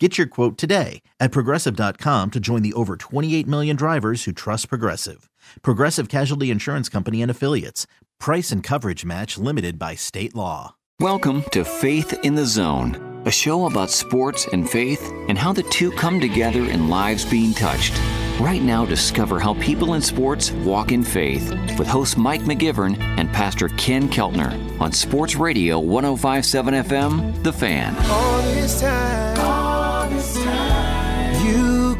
Get your quote today at progressive.com to join the over 28 million drivers who trust Progressive. Progressive Casualty Insurance Company and Affiliates. Price and coverage match limited by state law. Welcome to Faith in the Zone, a show about sports and faith and how the two come together in lives being touched. Right now, discover how people in sports walk in faith with host Mike McGivern and Pastor Ken Keltner on Sports Radio 1057 FM, The Fan.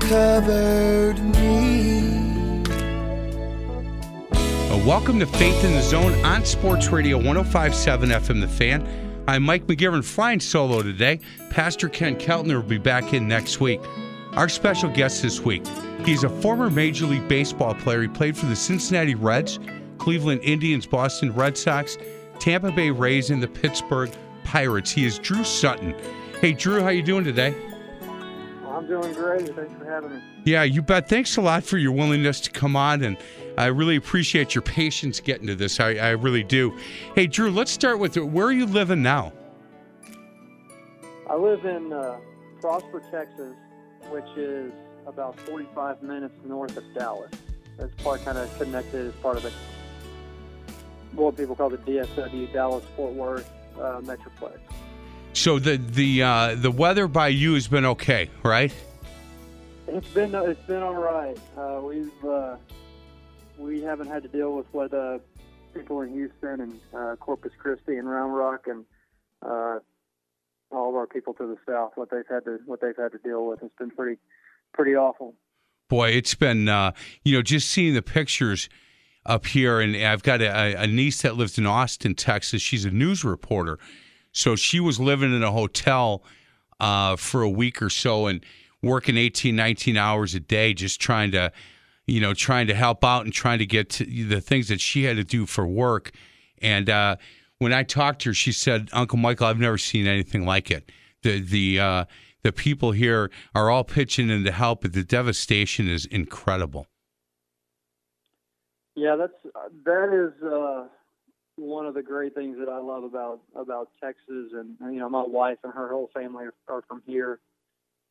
Covered me. Welcome to Faith in the Zone on Sports Radio 1057 FM The Fan. I'm Mike McGivern flying solo today. Pastor Ken Keltner will be back in next week. Our special guest this week, he's a former Major League Baseball player. He played for the Cincinnati Reds, Cleveland Indians, Boston Red Sox, Tampa Bay Rays, and the Pittsburgh Pirates. He is Drew Sutton. Hey, Drew, how you doing today? I'm doing great. Thanks for having me. Yeah, you bet. Thanks a lot for your willingness to come on, and I really appreciate your patience getting to this. I, I really do. Hey, Drew, let's start with where are you living now? I live in uh, Prosper, Texas, which is about 45 minutes north of Dallas. It's part kind of connected as part of the what people call the DFW Dallas Fort Worth uh, Metroplex. So the the uh, the weather by you has been okay, right? It's been it's been all right. Uh, we've uh, we haven't had to deal with what uh, people in Houston and uh, Corpus Christi and Round Rock and uh, all of our people to the south what they've had to what they've had to deal with. It's been pretty pretty awful. Boy, it's been uh, you know just seeing the pictures up here, and I've got a, a niece that lives in Austin, Texas. She's a news reporter, so she was living in a hotel uh, for a week or so and working 18, 19 hours a day, just trying to you know, trying to help out and trying to get to the things that she had to do for work. And uh, when I talked to her, she said, "Uncle Michael, I've never seen anything like it. The the uh, the people here are all pitching in to help, but the devastation is incredible." Yeah, that's that is uh, one of the great things that I love about about Texas, and you know, my wife and her whole family are, are from here.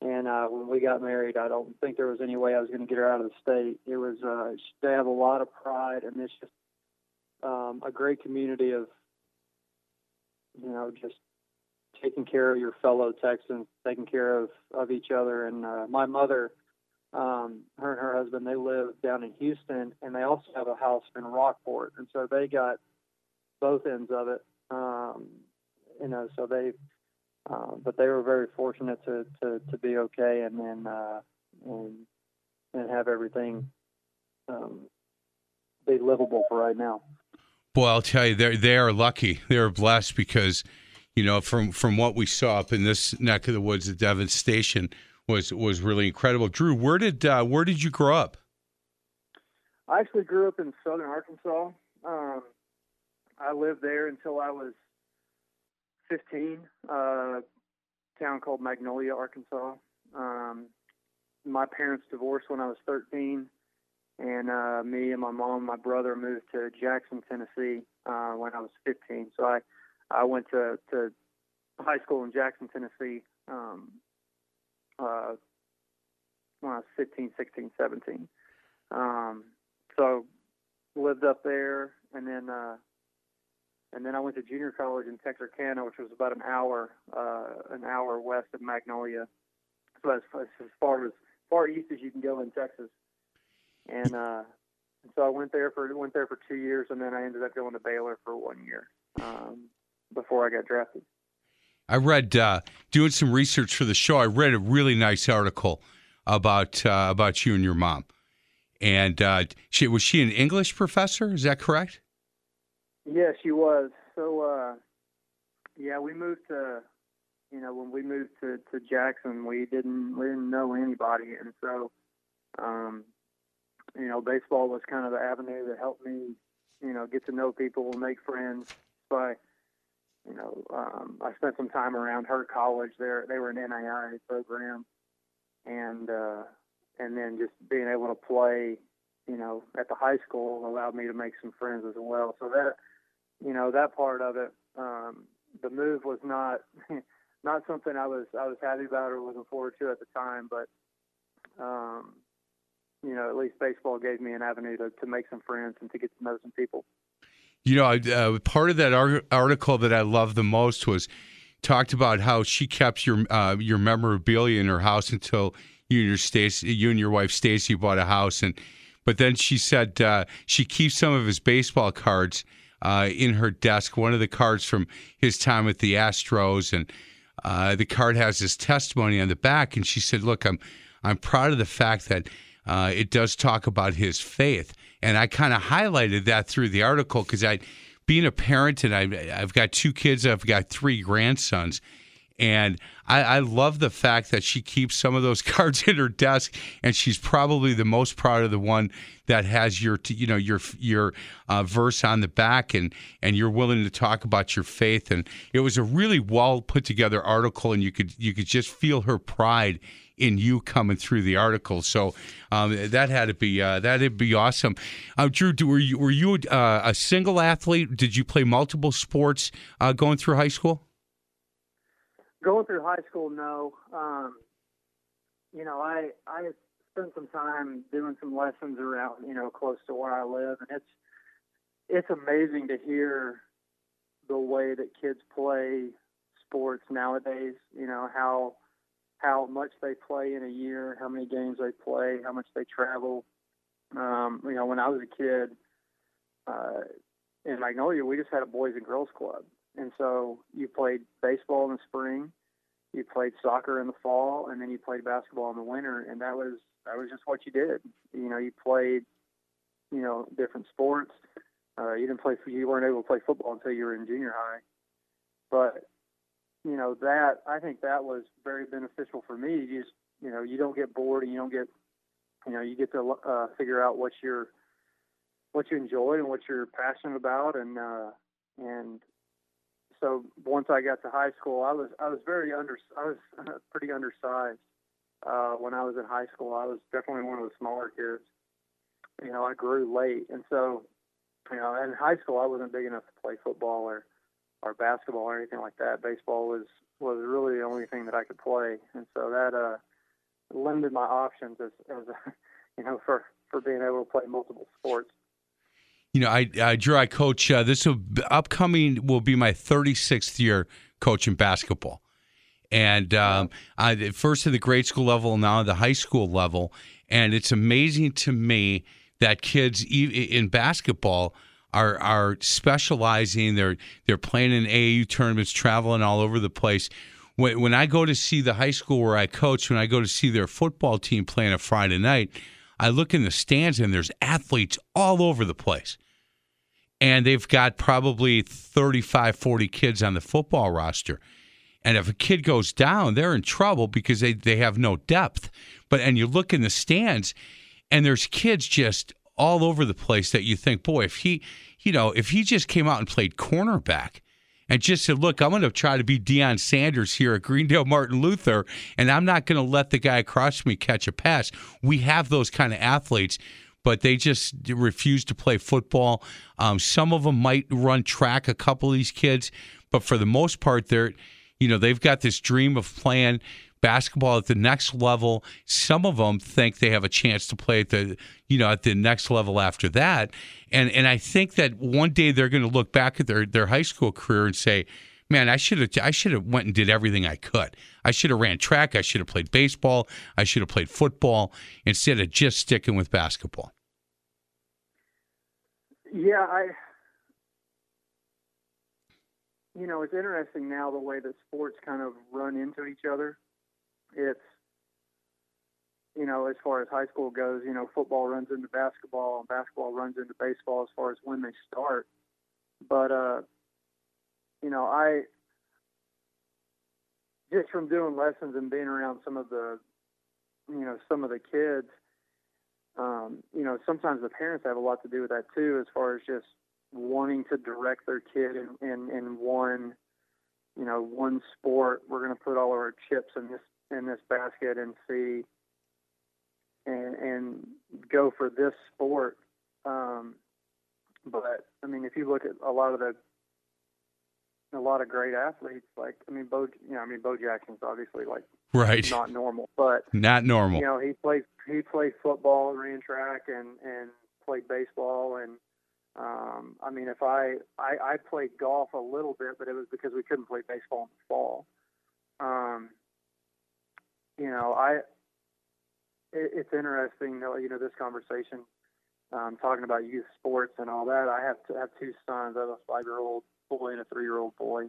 And uh, when we got married, I don't think there was any way I was going to get her out of the state. It was uh, they have a lot of pride, and it's just um, a great community of you know just taking care of your fellow Texans, taking care of of each other. And uh, my mother, um, her and her husband, they live down in Houston, and they also have a house in Rockport, and so they got both ends of it. Um, you know, so they uh, but they were very fortunate to, to, to be okay and then uh, and, and have everything um, be livable for right now. Boy, I'll tell you, they they are lucky. They're blessed because, you know, from from what we saw up in this neck of the woods, the devastation was was really incredible. Drew, where did uh, where did you grow up? I actually grew up in southern Arkansas. Um, I lived there until I was 15, uh, town called Magnolia, Arkansas. Um, my parents divorced when I was 13, and uh, me and my mom and my brother moved to Jackson, Tennessee uh, when I was 15. So I, I went to, to high school in Jackson, Tennessee um, uh, when I was 15, 16, 17. Um, so lived up there, and then uh, and then I went to junior college in Texarkana, which was about an hour, uh, an hour west of Magnolia. So as, as far as far east as you can go in Texas. And uh, so I went there for went there for two years, and then I ended up going to Baylor for one year um, before I got drafted. I read uh, doing some research for the show. I read a really nice article about uh, about you and your mom. And uh, she was she an English professor? Is that correct? Yeah, she was. So, uh, yeah, we moved to, you know, when we moved to, to Jackson, we didn't we didn't know anybody, and so, um, you know, baseball was kind of the avenue that helped me, you know, get to know people, make friends. By, you know, um, I spent some time around her college. There, they were an NAIA program, and uh, and then just being able to play, you know, at the high school allowed me to make some friends as well. So that, you know, that part of it, um, the move was not not something I was I was happy about or looking forward to at the time, but um, you know, at least baseball gave me an avenue to, to make some friends and to get to know some people. You know, uh, part of that article that I loved the most was talked about how she kept your uh, your memorabilia in her house until you and your Stacy, you and your wife Stacy bought a house, and but then she said uh, she keeps some of his baseball cards uh, in her desk. One of the cards from his time with the Astros, and uh, the card has his testimony on the back. And she said, "Look, I'm I'm proud of the fact that." Uh, it does talk about his faith, and I kind of highlighted that through the article because I, being a parent, and I, I've got two kids, I've got three grandsons, and I, I, love the fact that she keeps some of those cards in her desk, and she's probably the most proud of the one that has your, you know, your your uh, verse on the back, and and you're willing to talk about your faith. And it was a really well put together article, and you could you could just feel her pride in you coming through the article. So um, that had to be uh, that would be awesome. Uh, Drew, were you were you uh, a single athlete? Did you play multiple sports uh, going through high school? Going through high school, no. Um, you know, I I spent some time doing some lessons around you know close to where I live, and it's it's amazing to hear the way that kids play sports nowadays. You know how how much they play in a year, how many games they play, how much they travel. Um, you know, when I was a kid uh, in Magnolia, we just had a boys and girls club, and so you played baseball in the spring, you played soccer in the fall, and then you played basketball in the winter, and that was that was just what you did. You know, you played, you know, different sports. Uh, you didn't play. You weren't able to play football until you were in junior high, but you know that I think that was very beneficial for me. You just you know you don't get bored and you don't get you know you get to uh, figure out what you're what you enjoy and what you're passionate about and uh, and so once I got to high school, I was I was very under I was pretty undersized uh, when I was in high school. I was definitely one of the smaller kids. You know, I grew late, and so you know, in high school I wasn't big enough to play football or or basketball or anything like that. Baseball was was really the only thing that I could play, and so that uh, limited my options as, as you know for for being able to play multiple sports. You know, I, I Drew, I coach. Uh, this will, upcoming will be my 36th year coaching basketball, and um, I first at the grade school level, now at the high school level, and it's amazing to me that kids in basketball are are specializing. They're they're playing in AAU tournaments, traveling all over the place. When when I go to see the high school where I coach, when I go to see their football team playing a Friday night, I look in the stands and there's athletes all over the place. And they've got probably 35, 40 kids on the football roster. And if a kid goes down, they're in trouble because they, they have no depth. But and you look in the stands and there's kids just all over the place that you think, boy, if he, you know, if he just came out and played cornerback and just said, look, I'm going to try to be Deion Sanders here at Greendale Martin Luther, and I'm not going to let the guy across me catch a pass. We have those kind of athletes. But they just refuse to play football. Um, some of them might run track. A couple of these kids, but for the most part, they're, you know, they've got this dream of playing basketball at the next level. Some of them think they have a chance to play at the you know at the next level after that. And and I think that one day they're going to look back at their their high school career and say, "Man, I should have I should have went and did everything I could. I should have ran track. I should have played baseball. I should have played football instead of just sticking with basketball." Yeah, I you know, it's interesting now the way that sports kind of run into each other it's you know, as far as high school goes, you know, football runs into basketball and basketball runs into baseball as far as when they start. But uh, you know, I just from doing lessons and being around some of the you know, some of the kids, um, you know, sometimes the parents have a lot to do with that too, as far as just, wanting to direct their kid in, in, in one, you know, one sport. We're going to put all of our chips in this in this basket and see and and go for this sport. Um, but I mean, if you look at a lot of the a lot of great athletes, like I mean, Bo, you know, I mean, Bo Jackson's obviously like right, not normal, but not normal. You know, he played he played football, and ran track, and and played baseball, and um, I mean, if I, I I played golf a little bit, but it was because we couldn't play baseball in the fall. Um, you know, I it, it's interesting, though. You know, this conversation, um, talking about youth sports and all that. I have to have two sons. I have a five-year-old boy and a three-year-old boy,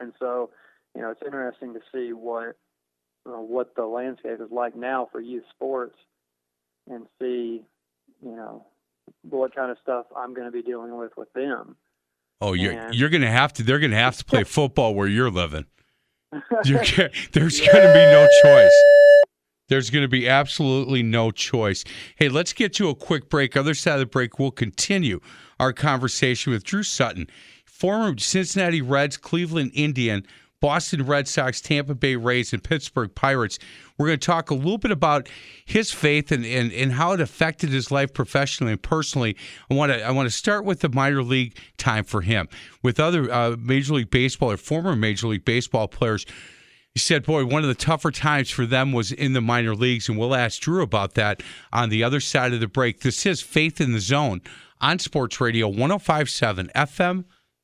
and so you know, it's interesting to see what uh, what the landscape is like now for youth sports, and see, you know, what kind of stuff I'm going to be dealing with with them. Oh, you're and, you're going to have to. They're going to have to play football where you're living. You're, there's going to be no choice. There's going to be absolutely no choice. Hey, let's get to a quick break. Other side of the break, we'll continue our conversation with Drew Sutton, former Cincinnati Reds, Cleveland Indian, Boston Red Sox, Tampa Bay Rays, and Pittsburgh Pirates. We're going to talk a little bit about his faith and, and, and how it affected his life professionally and personally. I want to I want to start with the minor league time for him with other uh, Major League Baseball or former Major League Baseball players. He said, "Boy, one of the tougher times for them was in the minor leagues," and we'll ask Drew about that on the other side of the break. This is Faith in the Zone on Sports Radio 105.7 FM,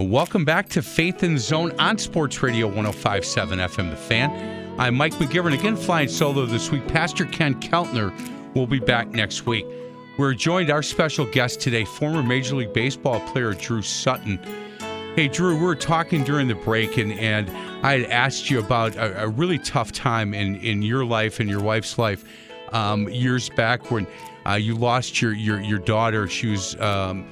Welcome back to Faith in Zone on Sports Radio 1057 FM The Fan. I'm Mike McGivern, again flying solo this week. Pastor Ken Keltner will be back next week. We're joined our special guest today, former Major League Baseball player Drew Sutton. Hey, Drew, we were talking during the break, and, and I had asked you about a, a really tough time in, in your life and your wife's life um, years back when uh, you lost your, your, your daughter. She was. Um,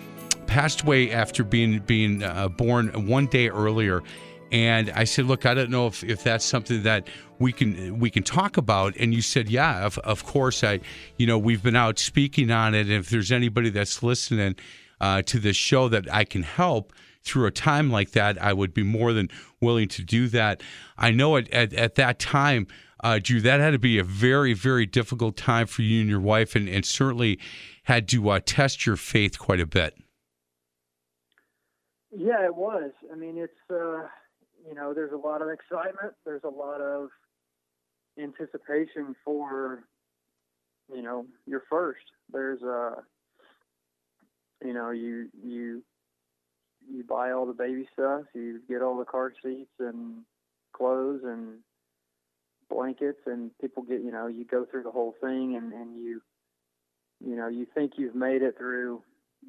passed away after being being uh, born one day earlier. And I said, look, I don't know if, if that's something that we can we can talk about. And you said, yeah, of, of course. I, you know, we've been out speaking on it. And if there's anybody that's listening uh, to this show that I can help through a time like that, I would be more than willing to do that. I know at, at, at that time, uh, Drew, that had to be a very, very difficult time for you and your wife, and, and certainly had to uh, test your faith quite a bit. Yeah, it was. I mean, it's uh, you know, there's a lot of excitement. There's a lot of anticipation for you know your first. There's a uh, you know you you you buy all the baby stuff. You get all the car seats and clothes and blankets, and people get you know you go through the whole thing, and and you you know you think you've made it through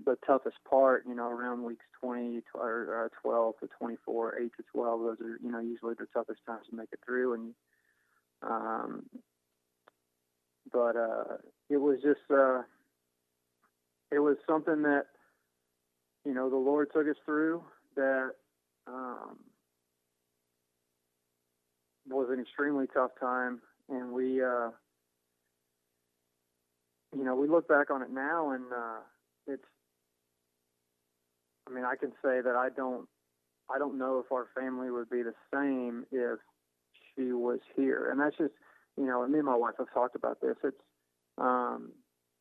the toughest part, you know, around weeks 20 or uh, 12 to 24, 8 to 12, those are, you know, usually the toughest times to make it through. And, um, but, uh, it was just, uh, it was something that, you know, the Lord took us through that, um, was an extremely tough time. And we, uh, you know, we look back on it now and, uh, it's I mean, I can say that I don't, I don't know if our family would be the same if she was here, and that's just, you know, me and my wife have talked about this. It's, um,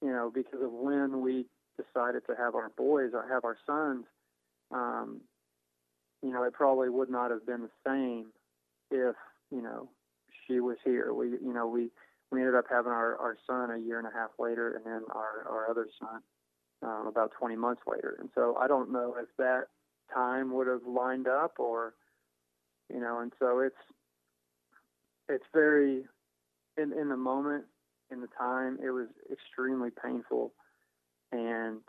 you know, because of when we decided to have our boys or have our sons, um, you know, it probably would not have been the same if, you know, she was here. We, you know, we we ended up having our our son a year and a half later, and then our our other son um, about 20 months later. And so I don't know if that time would have lined up or, you know, and so it's, it's very, in, in the moment, in the time, it was extremely painful. and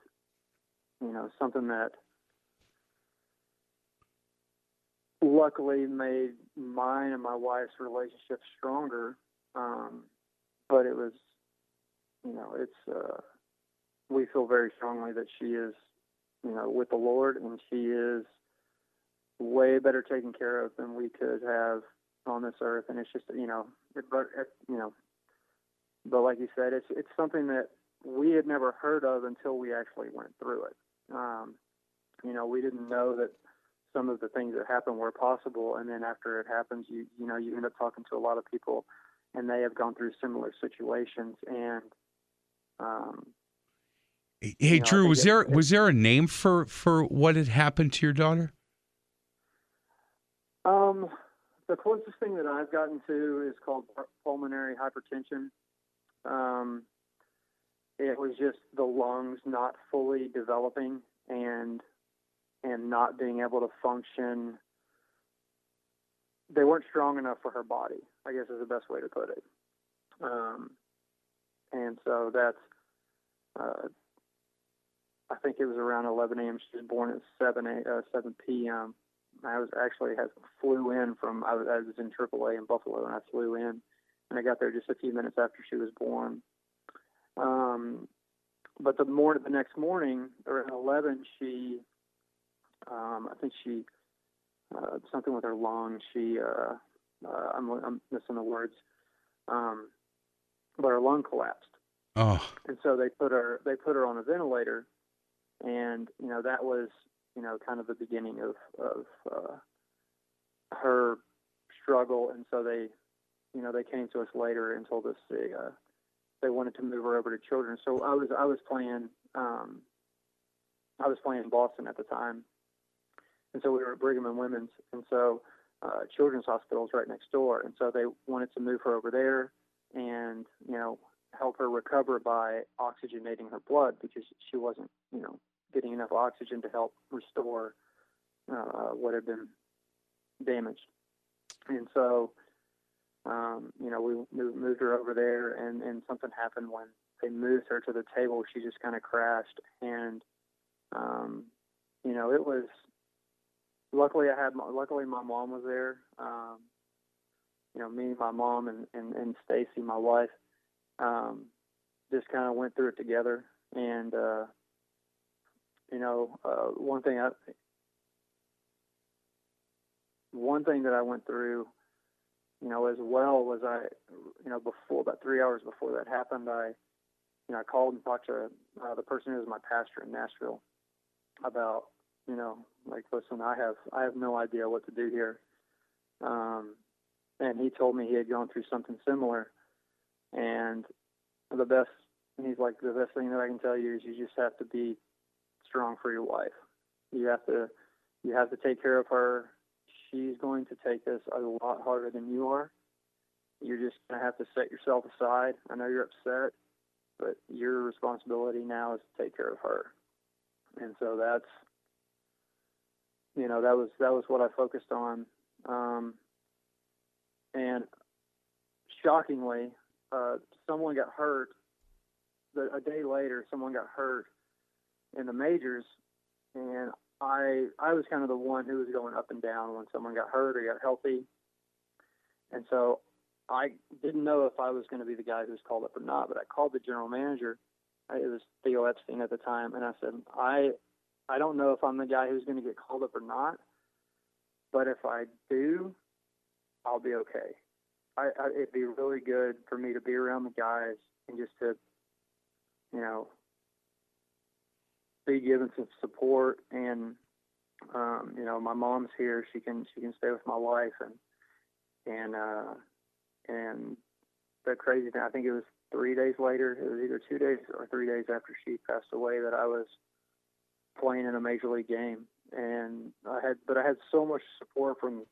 you know something that luckily made mine and my wife's relationship stronger. Um, but it was, you know, it's uh, we feel very strongly that she is, you know, with the Lord, and she is way better taken care of than we could have on this earth. And it's just, you know, it, but it, you know, but like you said, it's it's something that we had never heard of until we actually went through it. Um, you know, we didn't know that some of the things that happen were possible, and then after it happens, you you know you end up talking to a lot of people, and they have gone through similar situations, and um, Hey, you know, Drew, was it- there it- was there a name for for what had happened to your daughter? Um, the closest thing that I've gotten to is called pulmonary hypertension. Um, it was just the lungs not fully developing and and not being able to function. They weren't strong enough for her body. I guess is the best way to put it. Um, and so that's. Uh, I think it was around 11 a.m. She was born at 7 a, uh, 7 p.m. I was actually had flew in from I was, I was in AAA in Buffalo and I flew in and I got there just a few minutes after she was born. Um, but the morning the next morning around eleven she um, I think she uh, something with her lung she uh, uh, I'm, I'm missing the words um, but her lung collapsed Oh, and so they put her they put her on a ventilator and you know that was you know kind of the beginning of of uh, her struggle. And so they you know they came to us later and told us they uh, they wanted to move her over to children. So I was I was playing um, I was playing in Boston at the time. And so we were at Brigham and Women's. And so uh, Children's Hospital is right next door. And so they wanted to move her over there and you know help her recover by oxygenating her blood because she wasn't, you know, getting enough oxygen to help restore uh, what had been damaged. And so, um, you know, we moved, moved her over there, and, and something happened when they moved her to the table. She just kind of crashed, and um, you know, it was. Luckily, I had. Luckily, my mom was there. Um, you know, me, my mom, and and, and Stacy, my wife um, just kind of went through it together. And uh, you know, uh, one thing I one thing that I went through, you know, as well was I, you know, before about three hours before that happened, I, you know, I called and talked to uh, the person who was my pastor in Nashville about, you know, like, listen, I have I have no idea what to do here. Um, and he told me he had gone through something similar and the best, he's like, the best thing that I can tell you is you just have to be strong for your wife. You have to, you have to take care of her. She's going to take this a lot harder than you are. You're just going to have to set yourself aside. I know you're upset, but your responsibility now is to take care of her. And so that's, you know, that was, that was what I focused on. Um, and shockingly, uh, someone got hurt. The, a day later, someone got hurt in the majors, and I I was kind of the one who was going up and down when someone got hurt or got healthy, and so I didn't know if I was going to be the guy who was called up or not. But I called the general manager. It was Theo Epstein at the time, and I said I I don't know if I'm the guy who's going to get called up or not, but if I do, I'll be okay. I, I, it'd be really good for me to be around the guys and just to, you know, be given some support. And um, you know, my mom's here; she can she can stay with my wife, and and uh, and the crazy thing, I think it was three days later. It was either two days or three days after she passed away that I was playing in a major league game, and I had, but I had so much support from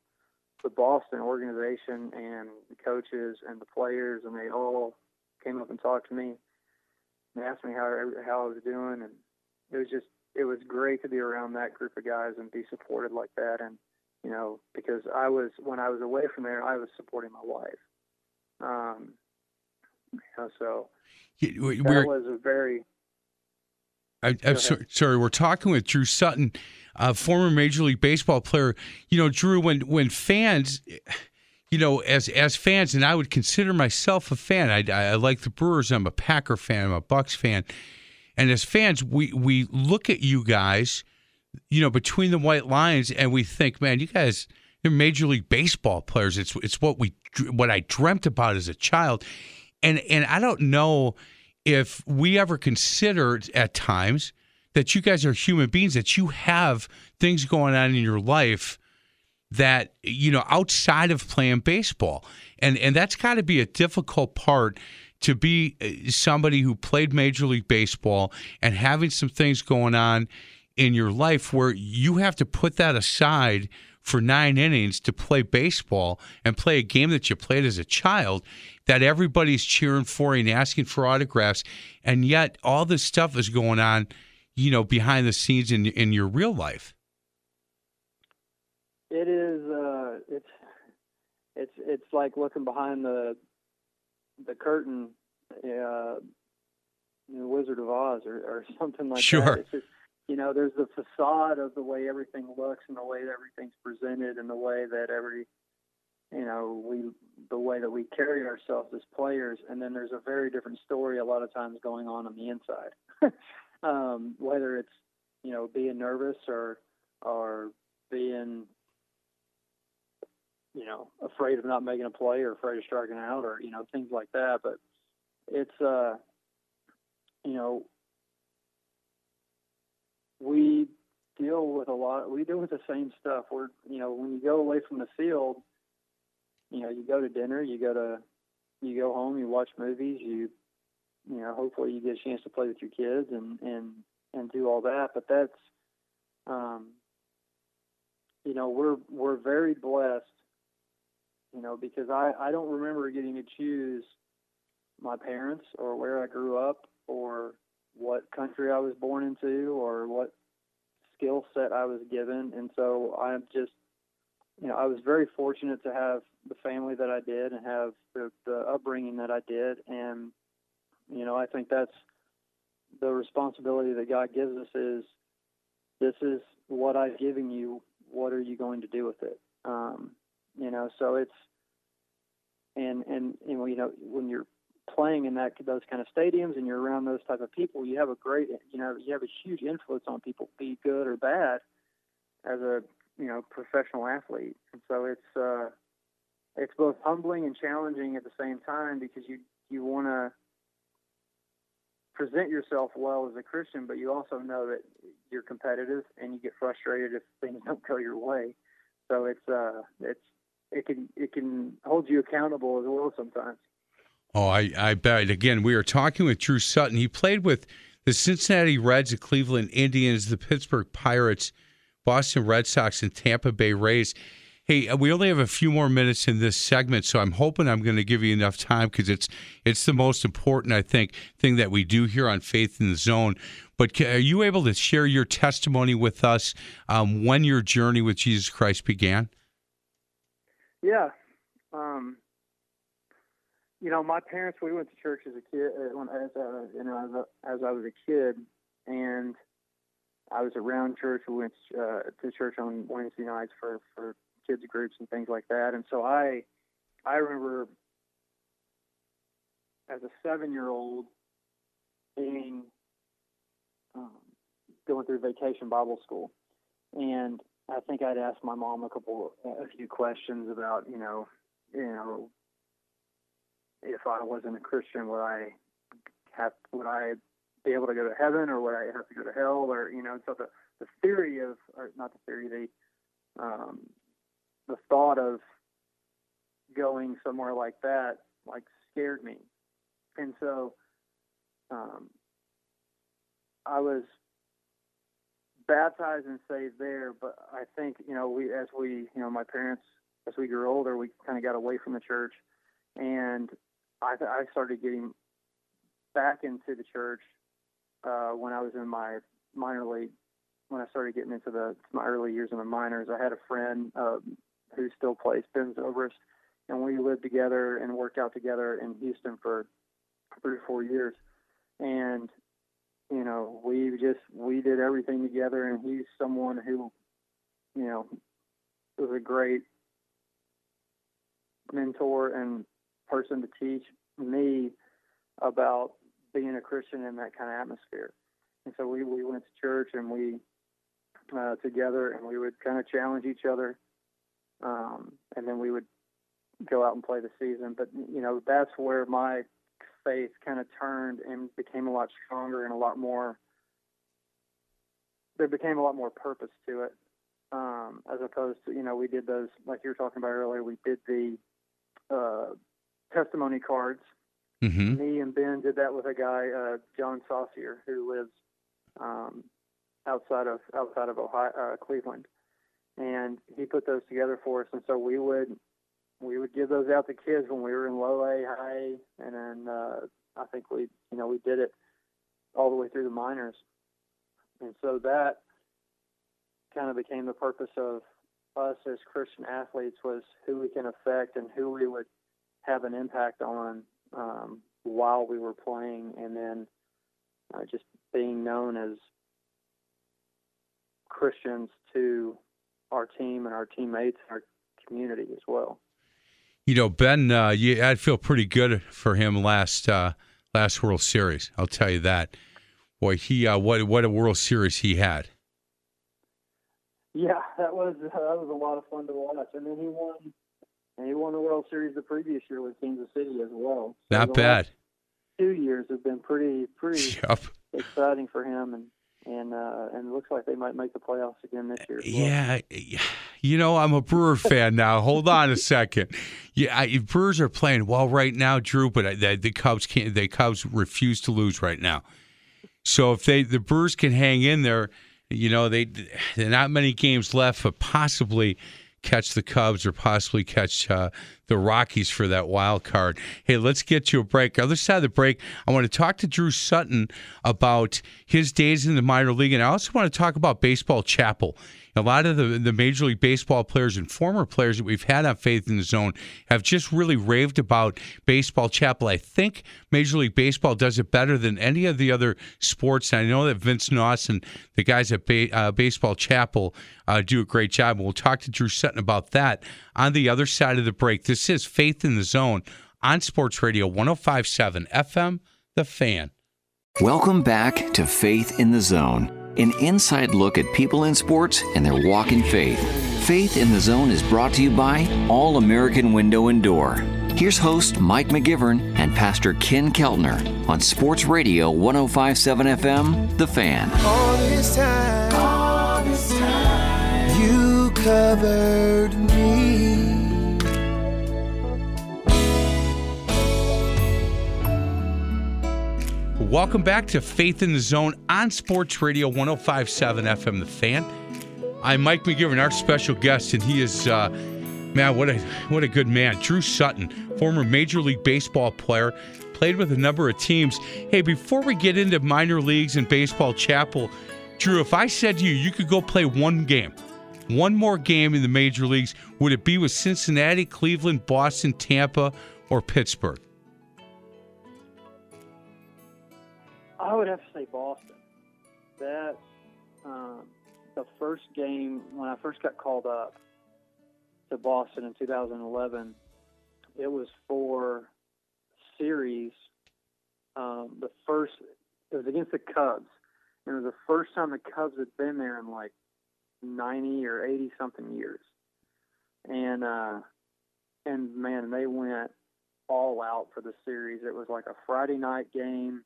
the Boston organization and the coaches and the players, and they all came up and talked to me and asked me how how I was doing, and it was just it was great to be around that group of guys and be supported like that, and you know because I was when I was away from there, I was supporting my wife, um, you know, so we- that was a very I, am sorry, sorry, we're talking with Drew Sutton, a former Major League Baseball player. You know, Drew, when when fans, you know, as as fans, and I would consider myself a fan. I, I like the Brewers. I'm a Packer fan. I'm a Bucks fan. And as fans, we we look at you guys, you know, between the white lines, and we think, man, you guys, you're Major League Baseball players. It's it's what we what I dreamt about as a child, and and I don't know if we ever considered at times that you guys are human beings, that you have things going on in your life that you know outside of playing baseball, and and that's got to be a difficult part to be uh, somebody who played Major League Baseball and having some things going on in your life where you have to put that aside for nine innings to play baseball and play a game that you played as a child that everybody's cheering for and asking for autographs. And yet all this stuff is going on, you know, behind the scenes in, in your real life. It is, uh, it's, it's, it's like looking behind the, the curtain, uh, the Wizard of Oz or, or something like sure. that. Sure you know, there's the facade of the way everything looks and the way that everything's presented and the way that every, you know, we, the way that we carry ourselves as players. And then there's a very different story a lot of times going on on the inside. um, whether it's, you know, being nervous or, or being, know, afraid of not making a play or afraid of striking out or, you know, things like that. But it's, uh, you know, we deal with a lot. We deal with the same stuff. We're, you know, when you go away from the field, you know, you go to dinner, you go to, you go home, you watch movies, you, you know, hopefully you get a chance to play with your kids and and and do all that. But that's, um, you know, we're we're very blessed, you know, because I I don't remember getting to choose my parents or where I grew up or what country I was born into or what skill set I was given. And so I'm just, you know, I was very fortunate to have the family that I did and have the, the upbringing that I did. And, you know, I think that's the responsibility that God gives us is this is what I've given you. What are you going to do with it? Um, you know, so it's, and, and, you know, when you're playing in that those kind of stadiums and you're around those type of people, you have a great, you know, you have a huge influence on people, be good or bad, as a you know professional athlete. And so it's uh, it's both humbling and challenging at the same time because you you want to present yourself well as a Christian, but you also know that you're competitive and you get frustrated if things don't go your way. So it's uh, it's it can it can hold you accountable as well sometimes. Oh, I, I bet. Again, we are talking with Drew Sutton. He played with the Cincinnati Reds, the Cleveland Indians, the Pittsburgh Pirates, Boston Red Sox, and Tampa Bay Rays. Hey, uh, we only have a few more minutes in this segment, so I'm hoping I'm going to give you enough time because it's it's the most important, I think, thing that we do here on Faith in the Zone. But are you able to share your testimony with us um, when your journey with Jesus Christ began? Yeah. Um, you know, my parents, we went to church as a kid, uh, as a, you know, as, a, as I was a kid, and I was around church. We went uh, to church on Wednesday nights for for kids groups and things like that. And so I, I remember as a seven year old being um, going through vacation Bible school, and I think I'd asked my mom a couple, a few questions about, you know, you know, if I wasn't a Christian, would I have would I be able to go to heaven or would I have to go to hell or you know so the the theory of or not the theory the um, the thought of going somewhere like that like scared me. And so um, I was baptized and saved there but I think you know we as we you know my parents as we grew older we kind of got away from the church and I, I started getting back into the church uh, when I was in my minor league. When I started getting into the my early years in the minors, I had a friend uh, who still plays, Ben Zobrist, and we lived together and worked out together in Houston for three or four years. And you know, we just we did everything together, and he's someone who, you know, was a great mentor and person to teach me about being a Christian in that kind of atmosphere. And so we, we went to church and we uh, together and we would kind of challenge each other. Um, and then we would go out and play the season. But, you know, that's where my faith kind of turned and became a lot stronger and a lot more, there became a lot more purpose to it. Um, as opposed to, you know, we did those, like you were talking about earlier, we did the uh, testimony cards. Mm-hmm. Me and Ben did that with a guy, uh, John Saucier, who lives um, outside of outside of Ohio, uh, Cleveland, and he put those together for us. And so we would we would give those out to kids when we were in low A, high A, and then uh, I think we you know we did it all the way through the minors, and so that kind of became the purpose of us as Christian athletes was who we can affect and who we would have an impact on um, while we were playing, and then uh, just being known as Christians to our team and our teammates and our community as well. You know, Ben, uh, you, I'd feel pretty good for him last uh, last World Series. I'll tell you that. Boy, he uh, what what a World Series he had. Yeah, that was that was a lot of fun to watch, and then he won. And he won the World Series the previous year with Kansas City as well. So Not bad. Two years have been pretty pretty yep. exciting for him, and and uh, and it looks like they might make the playoffs again this year. Well. Yeah, you know I'm a Brewer fan now. Hold on a second. Yeah, I, Brewers are playing well right now, Drew, but the, the Cubs can't. The Cubs refuse to lose right now. So if they the Brewers can hang in there, you know they there not many games left, but possibly catch the Cubs or possibly catch uh, the Rockies for that wild card. Hey, let's get to a break. Other side of the break, I want to talk to Drew Sutton about his days in the minor league, and I also want to talk about Baseball Chapel. A lot of the, the Major League Baseball players and former players that we've had on Faith in the Zone have just really raved about Baseball Chapel. I think Major League Baseball does it better than any of the other sports. And I know that Vince Nauss and the guys at ba- uh, Baseball Chapel uh, do a great job. And we'll talk to Drew Sutton about that on the other side of the break. This is Faith in the Zone on Sports Radio 1057 FM, The Fan. Welcome back to Faith in the Zone an inside look at people in sports and their walk in faith. Faith in the Zone is brought to you by All American Window and Door. Here's host Mike McGivern and Pastor Ken Keltner on Sports Radio 1057 FM, The Fan. All this time, all this time you covered me. Welcome back to Faith in the Zone on Sports Radio 1057 FM The Fan. I'm Mike McGivern, our special guest, and he is, uh, man, what a what a good man. Drew Sutton, former Major League Baseball player, played with a number of teams. Hey, before we get into minor leagues and baseball chapel, Drew, if I said to you, you could go play one game, one more game in the major leagues, would it be with Cincinnati, Cleveland, Boston, Tampa, or Pittsburgh? I would have to say Boston. That um, the first game when I first got called up to Boston in 2011, it was for series. Um, the first it was against the Cubs, and it was the first time the Cubs had been there in like 90 or 80 something years, and uh, and man, they went all out for the series. It was like a Friday night game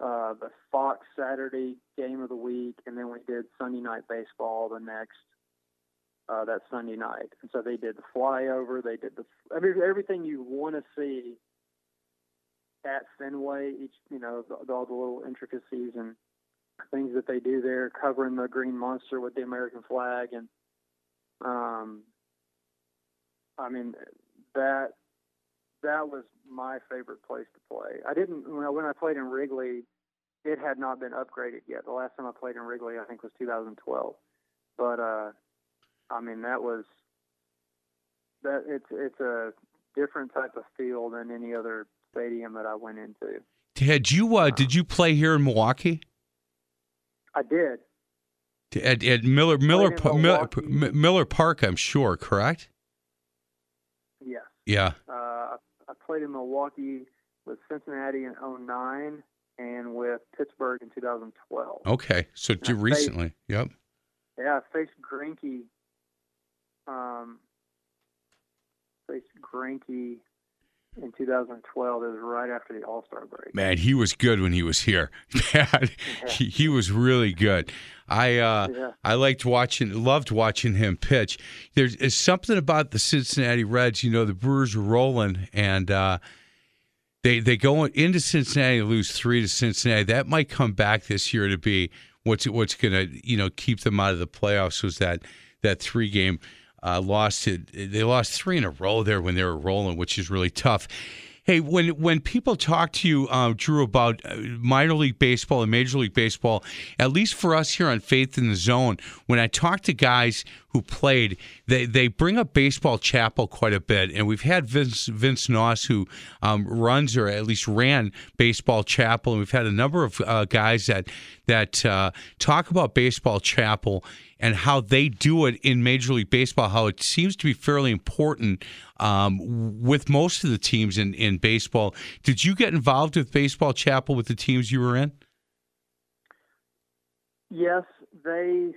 uh, the Fox Saturday game of the week, and then we did Sunday night baseball the next uh, that Sunday night. And so they did the flyover. They did the I mean, everything you want to see at Fenway. Each you know the, all the little intricacies and things that they do there, covering the green monster with the American flag, and um, I mean that that was my favorite place to play. I didn't when I, when I played in Wrigley, it had not been upgraded yet. The last time I played in Wrigley, I think was 2012. But uh, I mean that was that it's it's a different type of field than any other stadium that I went into. Had you uh, did you play here in Milwaukee? I did. At, at Miller Miller Miller, Miller Park, I'm sure, correct? Yes. Yeah. Uh, played in Milwaukee with Cincinnati in 09 and with Pittsburgh in 2012. Okay. So ju- recently. Yep. Yeah, I faced Greinke. Um, faced Greinke in 2012. It was right after the All Star break. Man, he was good when he was here. Man, he, he was really good. I uh, Yeah. I liked watching, loved watching him pitch. There's, there's something about the Cincinnati Reds. You know, the Brewers are rolling, and uh, they they go into Cincinnati, lose three to Cincinnati. That might come back this year to be what's what's going to you know keep them out of the playoffs. Was that that three game uh, loss to they lost three in a row there when they were rolling, which is really tough. Hey, when when people talk to you, uh, Drew, about uh, minor league baseball and major league baseball, at least for us here on Faith in the Zone, when I talk to guys who played, they they bring up Baseball Chapel quite a bit, and we've had Vince Vince Nauss who um, runs or at least ran Baseball Chapel, and we've had a number of uh, guys that that uh, talk about Baseball Chapel and how they do it in Major League Baseball, how it seems to be fairly important um, with most of the teams in, in baseball. Did you get involved with Baseball Chapel with the teams you were in? Yes, they.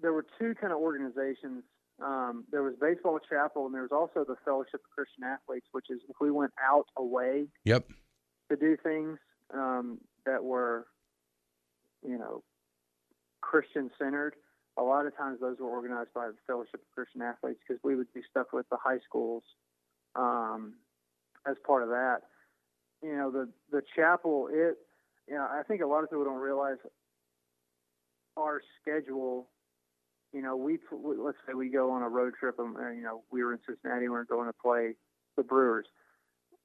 There were two kind of organizations. Um, there was Baseball Chapel, and there was also the Fellowship of Christian Athletes, which is if we went out away Yep. to do things um, that were, you know, Christian centered. A lot of times those were organized by the Fellowship of Christian Athletes because we would do stuff with the high schools um, as part of that. You know, the the chapel. It, you know, I think a lot of people don't realize our schedule. You know, we let's say we go on a road trip, and uh, you know we were in Cincinnati, we were going to play the Brewers.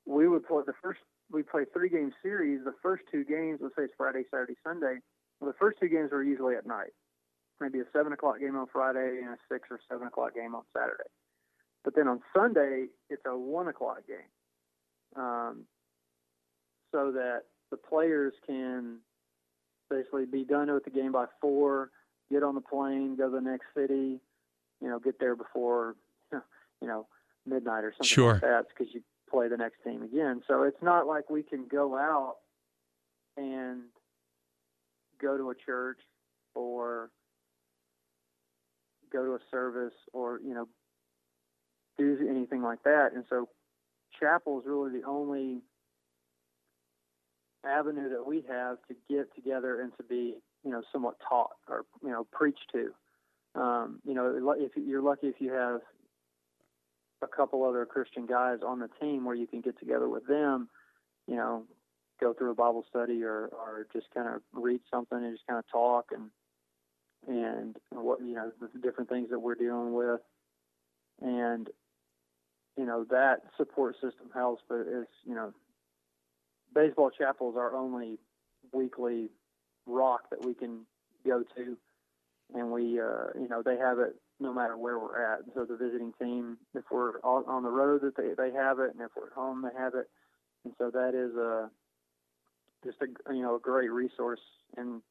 We would play the first. We play three game series. The first two games, let's say it's Friday, Saturday, Sunday. Well, the first two games were usually at night. Maybe a seven o'clock game on Friday and a six or seven o'clock game on Saturday. But then on Sunday, it's a one o'clock game, um, so that the players can basically be done with the game by four, get on the plane, go to the next city, you know, get there before, you know, midnight or something Sure. like that, because you play the next team again. So it's not like we can go out and go to a church or go to a service or you know do anything like that. And so chapel is really the only avenue that we have to get together and to be you know somewhat taught or you know preached to. Um, you know, if you're lucky if you have a couple other Christian guys on the team where you can get together with them, you know, go through a Bible study or, or just kind of read something and just kind of talk and and what you know the different things that we're dealing with, and you know that support system helps. But it's you know, baseball chapel is our only weekly rock that we can go to, and we uh, you know they have it no matter where we're at. So the visiting team, if we're on the road, that they they have it, and if we're at home, they have it, and so that is a just a you know a great resource and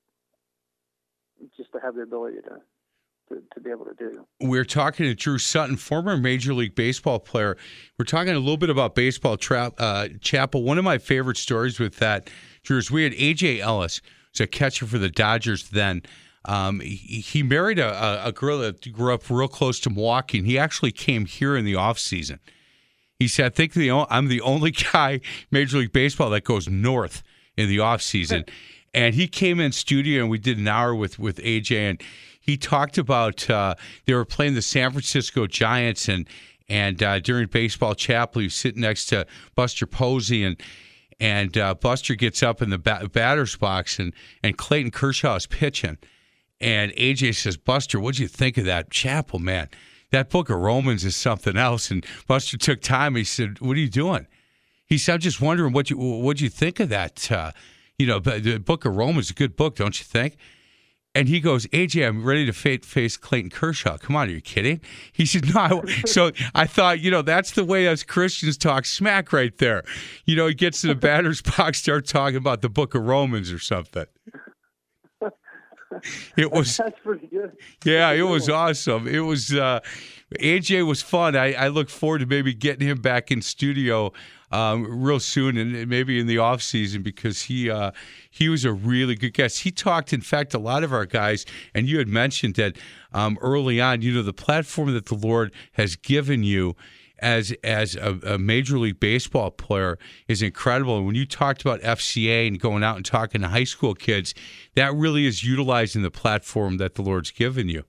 just to have the ability to, to to be able to do. We're talking to Drew Sutton, former Major League Baseball player. We're talking a little bit about baseball tra- uh, chapel. One of my favorite stories with that, Drew, is we had AJ Ellis, who's a catcher for the Dodgers then. Um, he, he married a, a, girl that grew up real close to Milwaukee, and he actually came here in the off season. He said, "I think the I'm the only guy Major League Baseball that goes north in the off season." and he came in studio, and we did an hour with with AJ, and he talked about uh, they were playing the San Francisco Giants, and and uh, during baseball chapel, he was sitting next to Buster Posey, and and uh, Buster gets up in the ba- batter's box, and and Clayton Kershaw is pitching, and AJ says, "Buster, what'd you think of that chapel, man?" That book of Romans is something else. And Buster took time. He said, "What are you doing?" He said, "I'm just wondering what you what you think of that. Uh, you know, the Book of Romans is a good book, don't you think?" and he goes, AJ, I'm ready to face Clayton Kershaw. Come on, are you kidding? He said, No. so I thought, you know, that's the way us Christians talk smack right there. You know, he gets to the batter's box, start talking about the book of Romans or something. It was that's pretty good. Yeah, it was awesome. It was uh, AJ was fun. I, I look forward to maybe getting him back in studio um, real soon and maybe in the off season because he uh, he was a really good guest. He talked, in fact, a lot of our guys, and you had mentioned that um, early on. You know, the platform that the Lord has given you as as a, a, major league baseball player is incredible. And when you talked about FCA and going out and talking to high school kids, that really is utilizing the platform that the Lord's given you.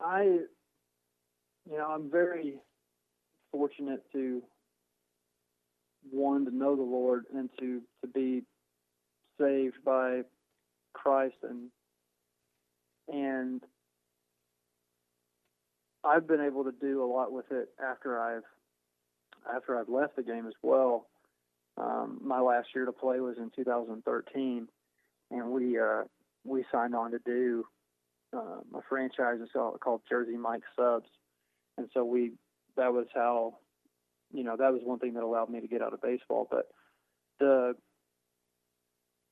I, you know, I'm very fortunate to one to know the Lord and to to be saved by Christ and and I've been able to do a lot with it after I've after I've left the game as well. Um, my last year to play was in 2013, and we uh, we signed on to do um, a franchise called Jersey Mike Subs, and so we that was how you know that was one thing that allowed me to get out of baseball. But the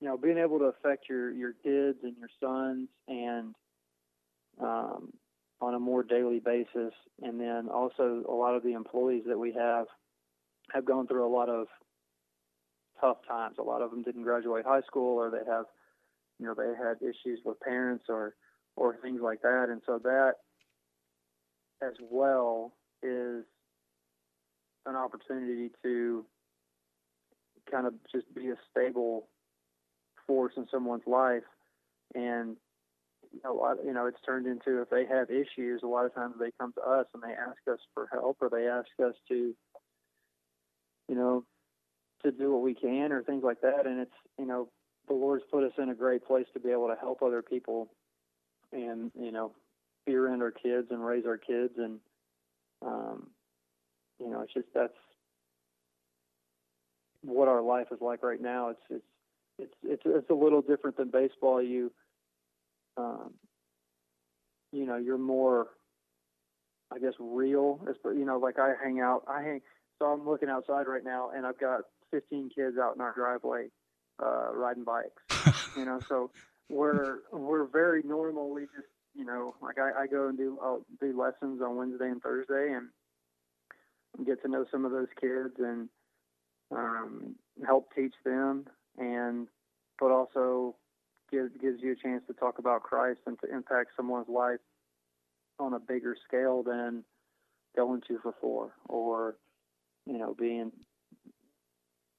you know being able to affect your your kids and your sons and um, on a more daily basis, and then also a lot of the employees that we have have gone through a lot of tough times. A lot of them didn't graduate high school, or they have you know they had issues with parents or or things like that, and so that as well is an opportunity to kind of just be a stable force in someone's life. And a lot you know it's turned into if they have issues a lot of times they come to us and they ask us for help or they ask us to you know to do what we can or things like that. And it's you know the lord's put us in a great place to be able to help other people and you know around our kids and raise our kids and um, you know, it's just that's what our life is like right now. It's it's it's it's it's a little different than baseball. You um, you know, you're more, I guess, real. As you know, like I hang out. I hang. So I'm looking outside right now, and I've got 15 kids out in our driveway uh, riding bikes. you know, so we're we're very normal. We just you know, like I, I go and do I'll do lessons on Wednesday and Thursday, and get to know some of those kids and um, help teach them, and but also gives gives you a chance to talk about Christ and to impact someone's life on a bigger scale than going two for four or you know being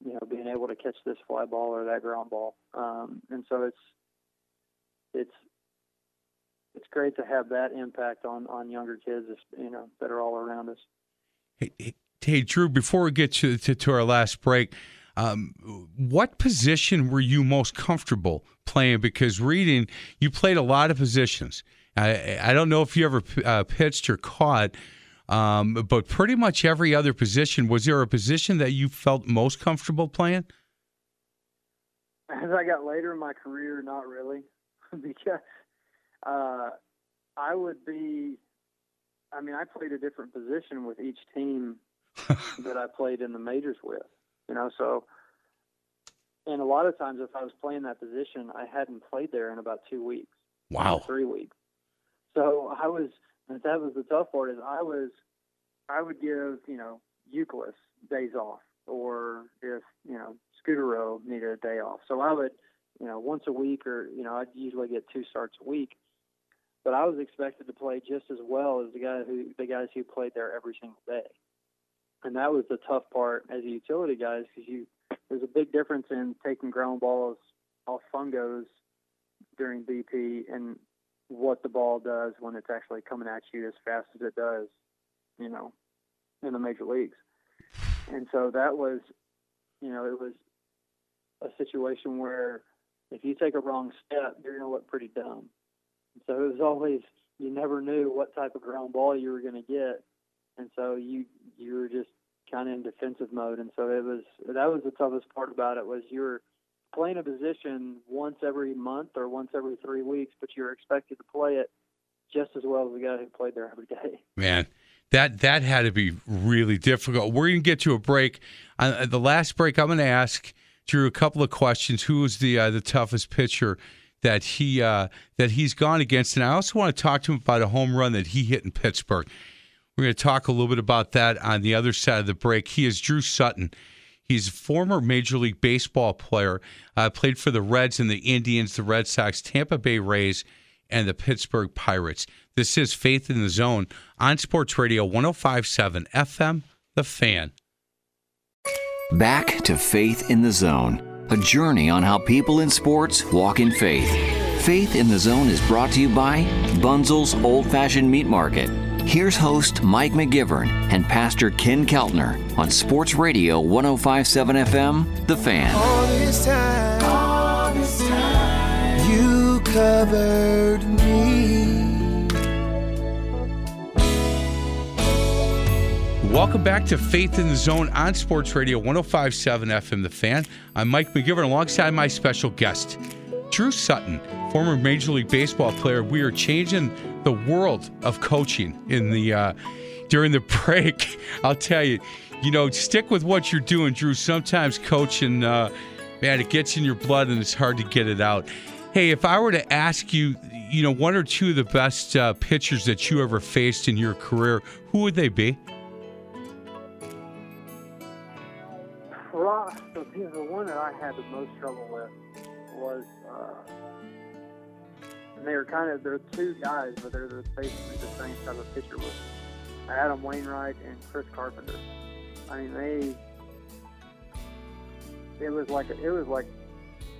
you know being able to catch this fly ball or that ground ball. Um, and so it's it's it's great to have that impact on on younger kids, you know, that are all around us. Hey, hey Drew, before we get to to, to our last break, um, what position were you most comfortable playing? Because reading, you played a lot of positions. I, I don't know if you ever uh, pitched or caught, um, but pretty much every other position. Was there a position that you felt most comfortable playing? As I got later in my career, not really, because uh, I would be. I mean, I played a different position with each team that I played in the majors with. You know, so and a lot of times if I was playing that position, I hadn't played there in about two weeks. Wow, three weeks. So I was. That was the tough part. Is I was. I would give you know Youkilis days off, or if you know Scutaro needed a day off. So I would, you know, once a week, or you know, I'd usually get two starts a week but I was expected to play just as well as the guy who the guys who played there every single day. And that was the tough part as a utility guys because you there's a big difference in taking ground balls off fungos during BP and what the ball does when it's actually coming at you as fast as it does, you know, in the major leagues. And so that was, you know, it was a situation where if you take a wrong step, you're going to look pretty dumb. So it was always you never knew what type of ground ball you were going to get, and so you you were just kind of in defensive mode. And so it was that was the toughest part about it was you're playing a position once every month or once every three weeks, but you're expected to play it just as well as the guy who played there every day. Man, that that had to be really difficult. We're going to get to a break. The last break, I'm going to ask Drew a couple of questions. Who was the uh, the toughest pitcher that he uh, that he's gone against? And I also want to talk to him about a home run that he hit in Pittsburgh. We're going to talk a little bit about that on the other side of the break. He is Drew Sutton. He's a former Major League Baseball player. Uh, played for the Reds and the Indians, the Red Sox, Tampa Bay Rays, and the Pittsburgh Pirates. This is Faith in the Zone on Sports Radio 1057 FM, The Fan. Back to Faith in the Zone, a journey on how people in sports walk in faith. Faith in the Zone is brought to you by Bunzel's Old Fashioned Meat Market. Here's host Mike McGivern and Pastor Ken Keltner on Sports Radio 1057 FM, The Fan. All this time, all this time, you covered Welcome back to Faith in the Zone on Sports Radio 1057 FM The Fan. I'm Mike McGivern alongside my special guest, Drew Sutton, former Major League Baseball player. We are changing the world of coaching in the uh, during the break. I'll tell you, you know, stick with what you're doing, Drew. Sometimes coaching, uh, man, it gets in your blood and it's hard to get it out. Hey, if I were to ask you, you know, one or two of the best uh, pitchers that you ever faced in your career, who would they be? Pro- the, the one that I had the most trouble with was, uh, they were kind of they're two guys, but they're the- basically the same type of pitcher was Adam Wainwright and Chris Carpenter. I mean, they it was like a, it was like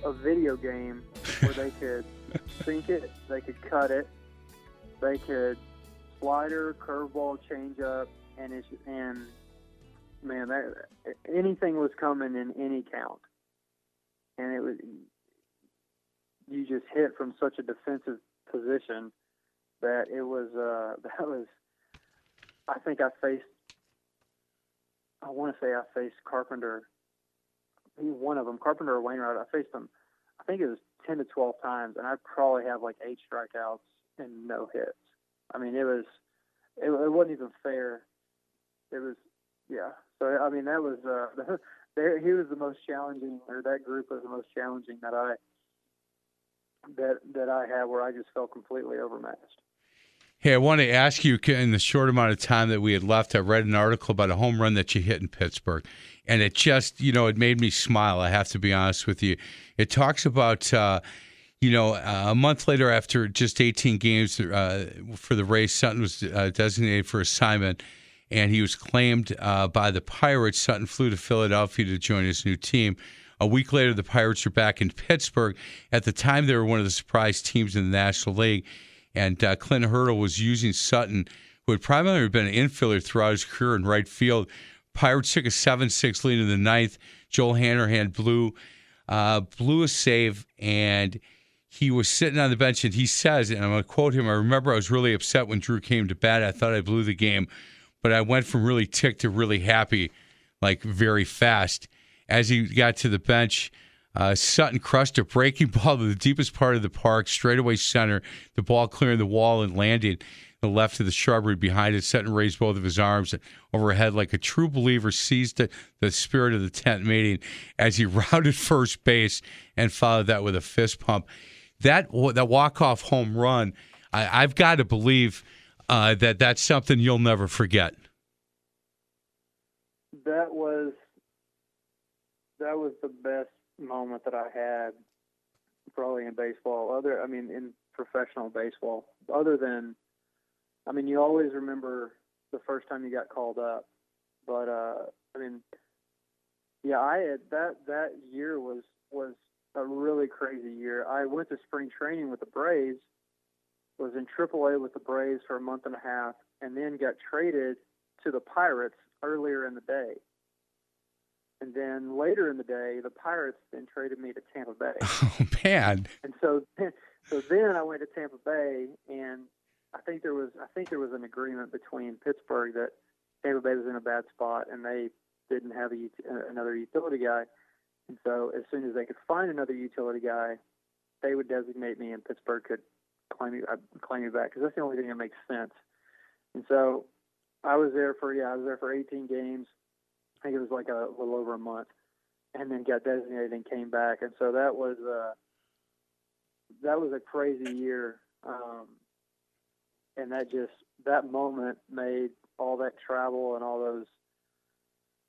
a video game where they could sink it, they could cut it, they could slider, curveball, changeup, and it's and man, that anything was coming in any count, and it was you just hit from such a defensive position that it was uh, that was. I think I faced. I want to say I faced Carpenter. One of them, Carpenter or Wainwright. I faced him. I think it was ten to twelve times, and I probably have like eight strikeouts and no hits. I mean, it was. It, it wasn't even fair. It was yeah. So I mean, that was uh. He was the most challenging, or that group was the most challenging that I that that I had, where I just felt completely overmatched. Hey, I want to ask you in the short amount of time that we had left, I read an article about a home run that you hit in Pittsburgh, and it just, you know, it made me smile. I have to be honest with you. It talks about, uh, you know, uh, a month later, after just 18 games uh, for the Rays, Sutton was uh, designated for assignment, and he was claimed uh, by the Pirates. Sutton flew to Philadelphia to join his new team. A week later, the Pirates were back in Pittsburgh. At the time, they were one of the surprise teams in the National League. And uh, Clint Hurdle was using Sutton, who had primarily been an infielder throughout his career in right field. Pirates took a 7 6 lead in the ninth. Joel Hanrahan blew, uh, blew a save, and he was sitting on the bench. And he says, and I'm going to quote him I remember I was really upset when Drew came to bat. I thought I blew the game, but I went from really ticked to really happy, like very fast. As he got to the bench, uh, Sutton crushed a breaking ball to the deepest part of the park, straightaway center. The ball clearing the wall and landing the left of the shrubbery behind it. Sutton raised both of his arms overhead like a true believer, seized the, the spirit of the tent meeting as he rounded first base and followed that with a fist pump. That that walk off home run, I, I've got to believe uh, that that's something you'll never forget. That was that was the best moment that I had probably in baseball. Other, I mean, in professional baseball. Other than, I mean, you always remember the first time you got called up, but uh, I mean, yeah, I had that that year was was a really crazy year. I went to spring training with the Braves, was in AAA with the Braves for a month and a half, and then got traded to the Pirates earlier in the day. And then later in the day, the Pirates then traded me to Tampa Bay. Oh man! And so, so then I went to Tampa Bay, and I think there was I think there was an agreement between Pittsburgh that Tampa Bay was in a bad spot, and they didn't have a, uh, another utility guy. And so as soon as they could find another utility guy, they would designate me, and Pittsburgh could me uh, me back because that's the only thing that makes sense. And so I was there for yeah, I was there for 18 games. I think it was like a little over a month, and then got designated and came back. And so that was uh, that was a crazy year, um, and that just that moment made all that travel and all those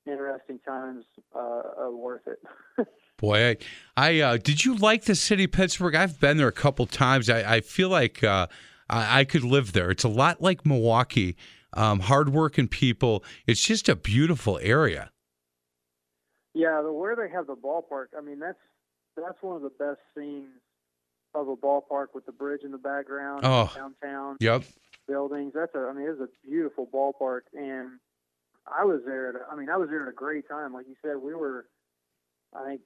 interesting times uh, uh, worth it. Boy, I, I uh, did you like the city of Pittsburgh? I've been there a couple times. I, I feel like uh, I, I, could live there. It's a lot like Milwaukee. Um, hardworking people. It's just a beautiful area. Yeah, the where they have the ballpark. I mean, that's that's one of the best scenes of a ballpark with the bridge in the background, oh, downtown. Yep. Buildings. That's a. I mean, it's a beautiful ballpark, and I was there. At, I mean, I was there at a great time. Like you said, we were, I think,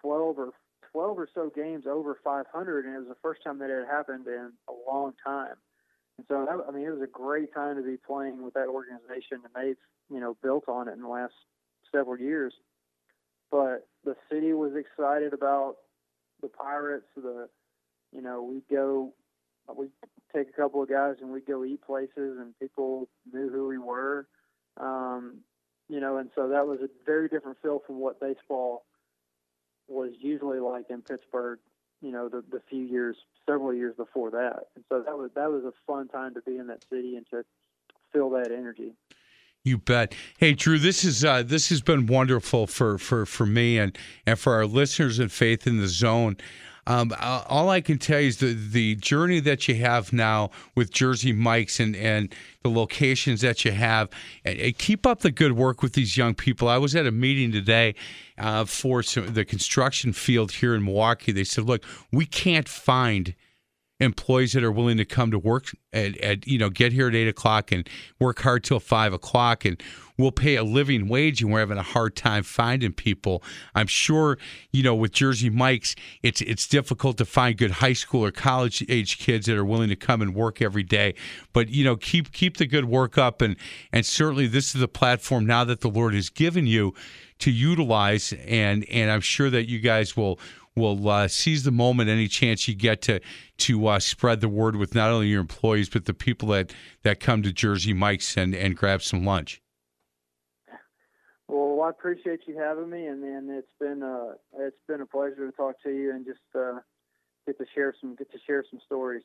twelve or twelve or so games over 500, and it was the first time that it had happened in a long time. And so, that, I mean, it was a great time to be playing with that organization, and they've, you know, built on it in the last several years. But the city was excited about the Pirates. The, you know, we go, we take a couple of guys and we go eat places, and people knew who we were. Um, you know, and so that was a very different feel from what baseball was usually like in Pittsburgh. You know, the the few years, several years before that, and so that was that was a fun time to be in that city and to feel that energy. You bet. Hey, Drew, this is uh, this has been wonderful for for for me and and for our listeners and Faith in the Zone. Um, all I can tell you is the the journey that you have now with Jersey Mike's and and the locations that you have. And, and keep up the good work with these young people. I was at a meeting today uh, for some, the construction field here in Milwaukee. They said, "Look, we can't find." employees that are willing to come to work at, at, you know get here at eight o'clock and work hard till five o'clock and we'll pay a living wage and we're having a hard time finding people i'm sure you know with jersey mike's it's it's difficult to find good high school or college age kids that are willing to come and work every day but you know keep keep the good work up and and certainly this is a platform now that the lord has given you to utilize and and i'm sure that you guys will will uh, seize the moment any chance you get to to uh, spread the word with not only your employees but the people that that come to Jersey Mike's and and grab some lunch. Well, I appreciate you having me, and then it's been uh, it's been a pleasure to talk to you and just uh, get to share some get to share some stories.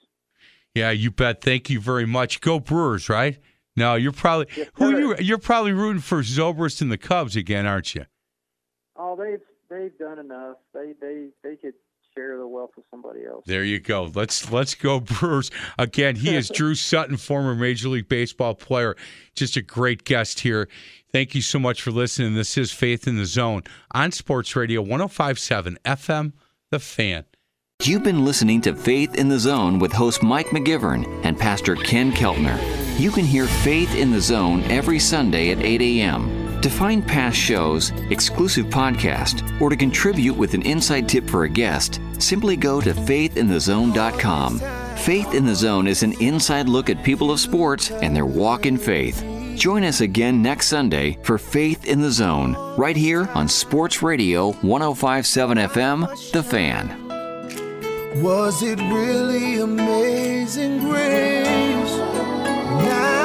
Yeah, you bet. Thank you very much. Go Brewers, right? No, you're probably yes, who you you're probably rooting for Zobrist and the Cubs again, aren't you? Oh, they've they've done enough. They they they could share the wealth with somebody else. There you go. Let's let's go Brewers. Again, he is Drew Sutton, former Major League Baseball player. Just a great guest here. Thank you so much for listening. This is Faith in the Zone on Sports Radio 1057 FM The Fan. You've been listening to Faith in the Zone with host Mike McGivern and Pastor Ken Keltner. You can hear Faith in the Zone every Sunday at 8 a.m. To find past shows, exclusive podcast, or to contribute with an inside tip for a guest, simply go to faithinthezone.com. Faith in the Zone is an inside look at people of sports and their walk in faith. Join us again next Sunday for Faith in the Zone, right here on Sports Radio 1057 FM, The Fan. Was it really amazing grace? Now